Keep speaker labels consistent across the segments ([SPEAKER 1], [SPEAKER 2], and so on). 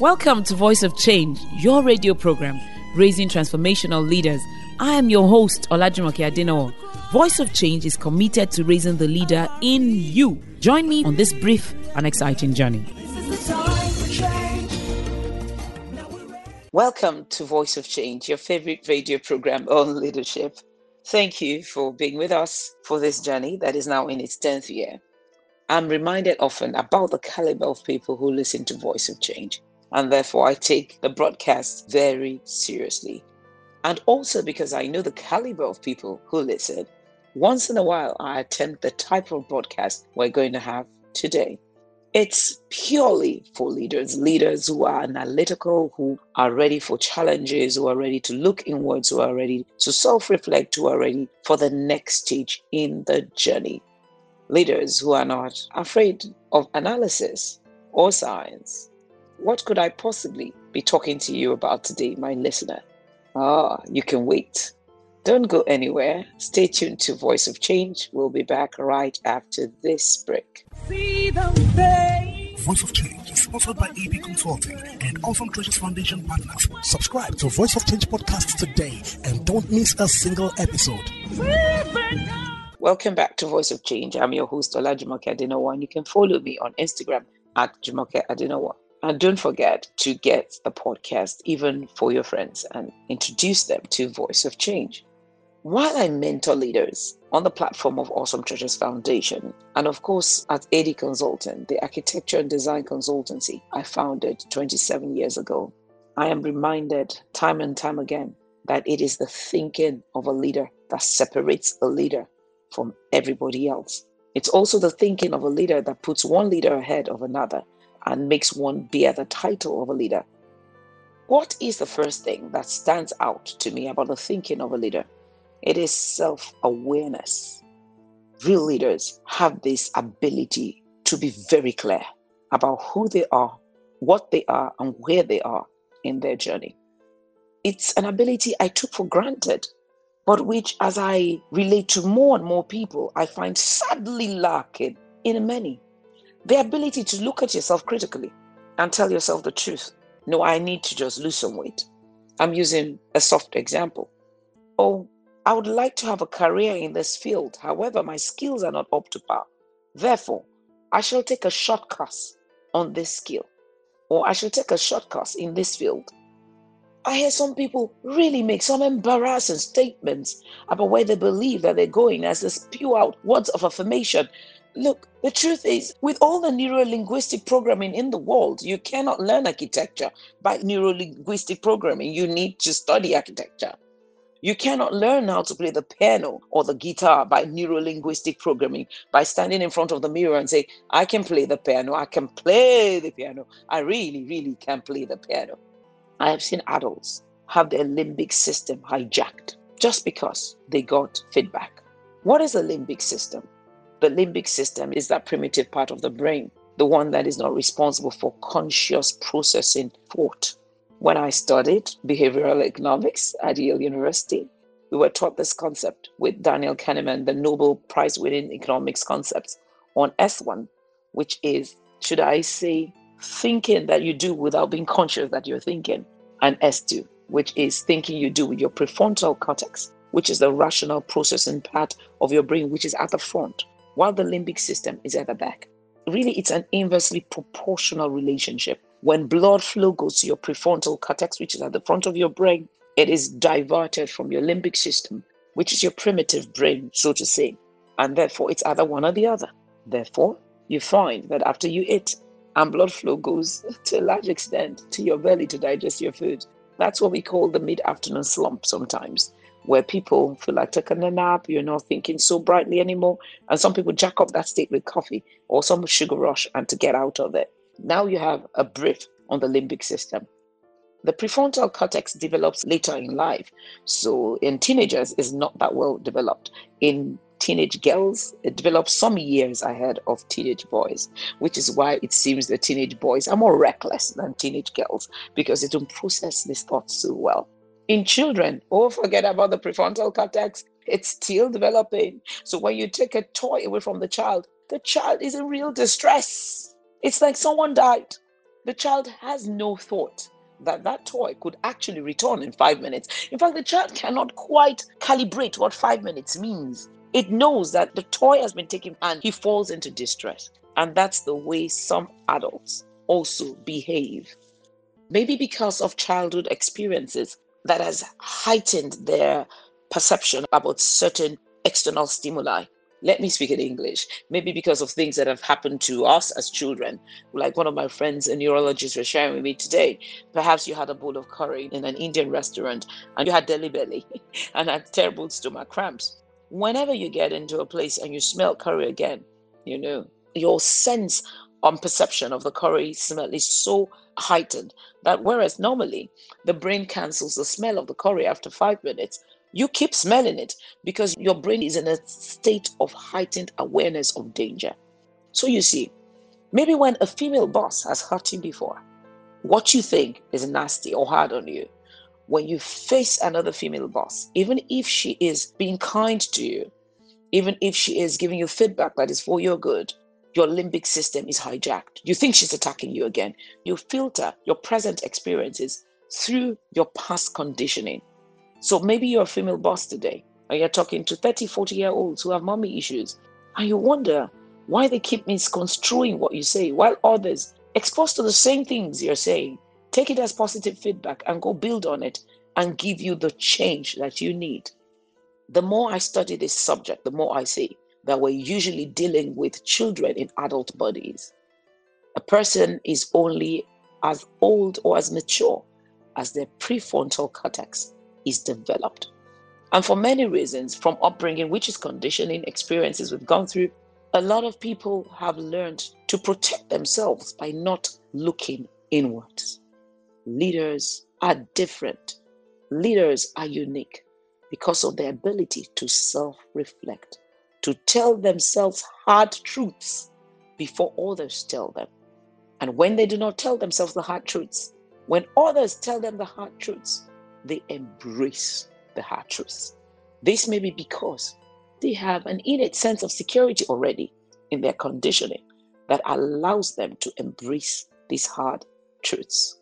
[SPEAKER 1] Welcome to Voice of Change, your radio program raising transformational leaders. I am your host, Olajumoke Adenowo. Voice of Change is committed to raising the leader in you. Join me on this brief and exciting journey. Welcome to Voice of Change, your favorite radio program on leadership. Thank you for being with us for this journey that is now in its 10th year. I'm reminded often about the caliber of people who listen to Voice of Change and therefore I take the broadcast very seriously. And also because I know the caliber of people who listen, once in a while I attempt the type of broadcast we're going to have today. It's purely for leaders, leaders who are analytical, who are ready for challenges, who are ready to look inwards, who are ready to self reflect, who are ready for the next stage in the journey. Leaders who are not afraid of analysis or science, what could I possibly be talking to you about today, my listener? Ah, you can wait. Don't go anywhere. Stay tuned to Voice of Change. We'll be back right after this break.
[SPEAKER 2] Voice of Change is sponsored by AD Consulting and Awesome Treasures Foundation partners. Subscribe to Voice of Change podcast today and don't miss a single episode.
[SPEAKER 1] Welcome back to Voice of Change. I'm your host, Olajumoke Adenowo, and you can follow me on Instagram at Jumoke Adenowo. And don't forget to get the podcast even for your friends and introduce them to Voice of Change. While I mentor leaders on the platform of Awesome Treasures Foundation, and of course at AD Consultant, the architecture and design consultancy I founded 27 years ago, I am reminded time and time again that it is the thinking of a leader that separates a leader from everybody else. It's also the thinking of a leader that puts one leader ahead of another and makes one bear the title of a leader. What is the first thing that stands out to me about the thinking of a leader? It is self awareness. Real leaders have this ability to be very clear about who they are, what they are, and where they are in their journey. It's an ability I took for granted, but which, as I relate to more and more people, I find sadly lacking in many. The ability to look at yourself critically and tell yourself the truth. No, I need to just lose some weight. I'm using a soft example. Oh, I would like to have a career in this field. However, my skills are not up to par. Therefore, I shall take a short course on this skill, or I shall take a short course in this field. I hear some people really make some embarrassing statements about where they believe that they're going as they spew out words of affirmation Look, the truth is, with all the neuro linguistic programming in the world, you cannot learn architecture by neuro linguistic programming. You need to study architecture. You cannot learn how to play the piano or the guitar by neuro linguistic programming, by standing in front of the mirror and say, I can play the piano, I can play the piano, I really, really can play the piano. I have seen adults have their limbic system hijacked just because they got feedback. What is a limbic system? The limbic system is that primitive part of the brain, the one that is not responsible for conscious processing thought. When I studied behavioral economics at Yale University, we were taught this concept with Daniel Kahneman, the Nobel Prize winning economics concepts on S1, which is, should I say, thinking that you do without being conscious that you're thinking, and S2, which is thinking you do with your prefrontal cortex, which is the rational processing part of your brain, which is at the front while the limbic system is at the back. Really, it's an inversely proportional relationship. When blood flow goes to your prefrontal cortex, which is at the front of your brain, it is diverted from your limbic system, which is your primitive brain, so to say. And therefore, it's either one or the other. Therefore, you find that after you eat, and blood flow goes to a large extent to your belly to digest your food. That's what we call the mid afternoon slump sometimes where people feel like taking a nap, you're not thinking so brightly anymore. And some people jack up that state with coffee or some sugar rush and to get out of it. Now you have a brief on the limbic system. The prefrontal cortex develops later in life. So in teenagers is not that well developed. In teenage girls, it develops some years ahead of teenage boys, which is why it seems the teenage boys are more reckless than teenage girls because they don't process these thoughts so well. In children, oh, forget about the prefrontal cortex. It's still developing. So when you take a toy away from the child, the child is in real distress. It's like someone died. The child has no thought that that toy could actually return in five minutes. In fact, the child cannot quite calibrate what five minutes means. It knows that the toy has been taken and he falls into distress. And that's the way some adults also behave. Maybe because of childhood experiences that has heightened their perception about certain external stimuli let me speak in English. Maybe because of things that have happened to us as children. Like one of my friends, a neurologist, was sharing with me today. Perhaps you had a bowl of curry in an Indian restaurant and you had Delhi belly and had terrible stomach cramps. Whenever you get into a place and you smell curry again, you know, your sense on perception of the curry smell is so heightened that whereas normally the brain cancels the smell of the curry after five minutes, you keep smelling it because your brain is in a state of heightened awareness of danger. So you see, maybe when a female boss has hurt you before, what you think is nasty or hard on you, when you face another female boss, even if she is being kind to you, even if she is giving you feedback that is for your good, your limbic system is hijacked. You think she's attacking you again. You filter your present experiences through your past conditioning. So maybe you're a female boss today, or you're talking to 30, 40 year olds who have mommy issues, and you wonder why they keep misconstruing what you say, while others, exposed to the same things you're saying, take it as positive feedback and go build on it and give you the change that you need. The more I study this subject, the more I see that we're usually dealing with children in adult bodies. A person is only as old or as mature as their prefrontal cortex is developed. And for many reasons, from upbringing, which is conditioning, experiences we've gone through, a lot of people have learned to protect themselves by not looking inwards. Leaders are different. Leaders are unique because of their ability to self reflect, to tell themselves hard truths before others tell them. And when they do not tell themselves the hard truths, when others tell them the hard truths, they embrace the hard truths. This may be because they have an innate sense of security already in their conditioning that allows them to embrace these hard truths.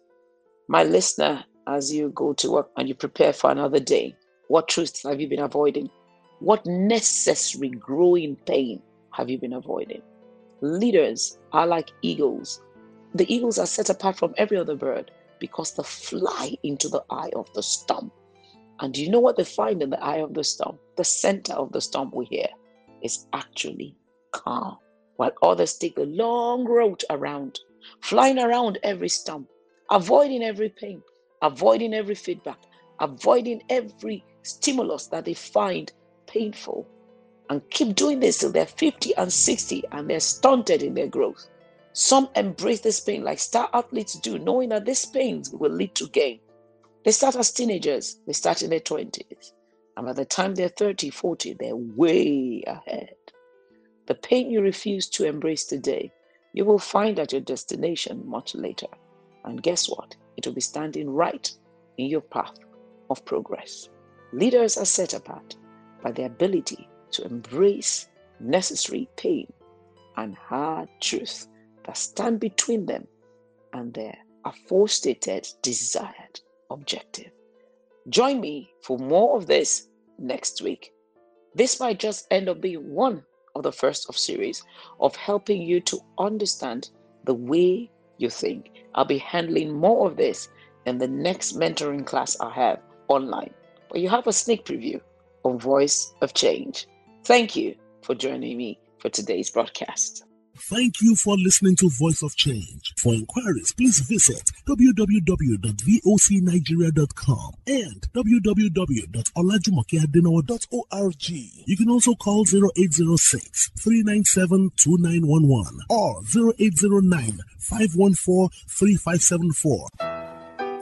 [SPEAKER 1] My listener, as you go to work and you prepare for another day, what truths have you been avoiding? What necessary growing pain have you been avoiding? Leaders are like eagles. The eagles are set apart from every other bird because they fly into the eye of the storm. And do you know what they find in the eye of the storm? The center of the storm we hear is actually calm, while others take the long road around, flying around every storm, avoiding every pain, avoiding every feedback, avoiding every stimulus that they find painful, and keep doing this till they're 50 and 60 and they're stunted in their growth. Some embrace this pain like star athletes do, knowing that this pain will lead to gain. They start as teenagers, they start in their 20s. And by the time they're 30, 40, they're way ahead. The pain you refuse to embrace today, you will find at your destination much later. And guess what? It will be standing right in your path of progress. Leaders are set apart by their ability to embrace necessary pain and hard truth that stand between them and their aforestated desired objective. Join me for more of this next week. This might just end up being one of the first of series of helping you to understand the way you think. I'll be handling more of this in the next mentoring class I have online. But you have a sneak preview of Voice of Change. Thank you for joining me for today's broadcast.
[SPEAKER 2] Thank you for listening to Voice of Change. For inquiries, please visit www.vocnigeria.com and www.olajumokeadenowo.org. You can also call 0806 397 2911 or 0809 514 3574.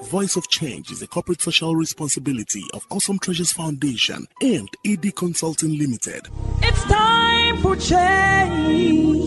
[SPEAKER 2] Voice of Change is a corporate social responsibility of Awesome Treasures Foundation and AD Consulting Limited.
[SPEAKER 3] It's time for change.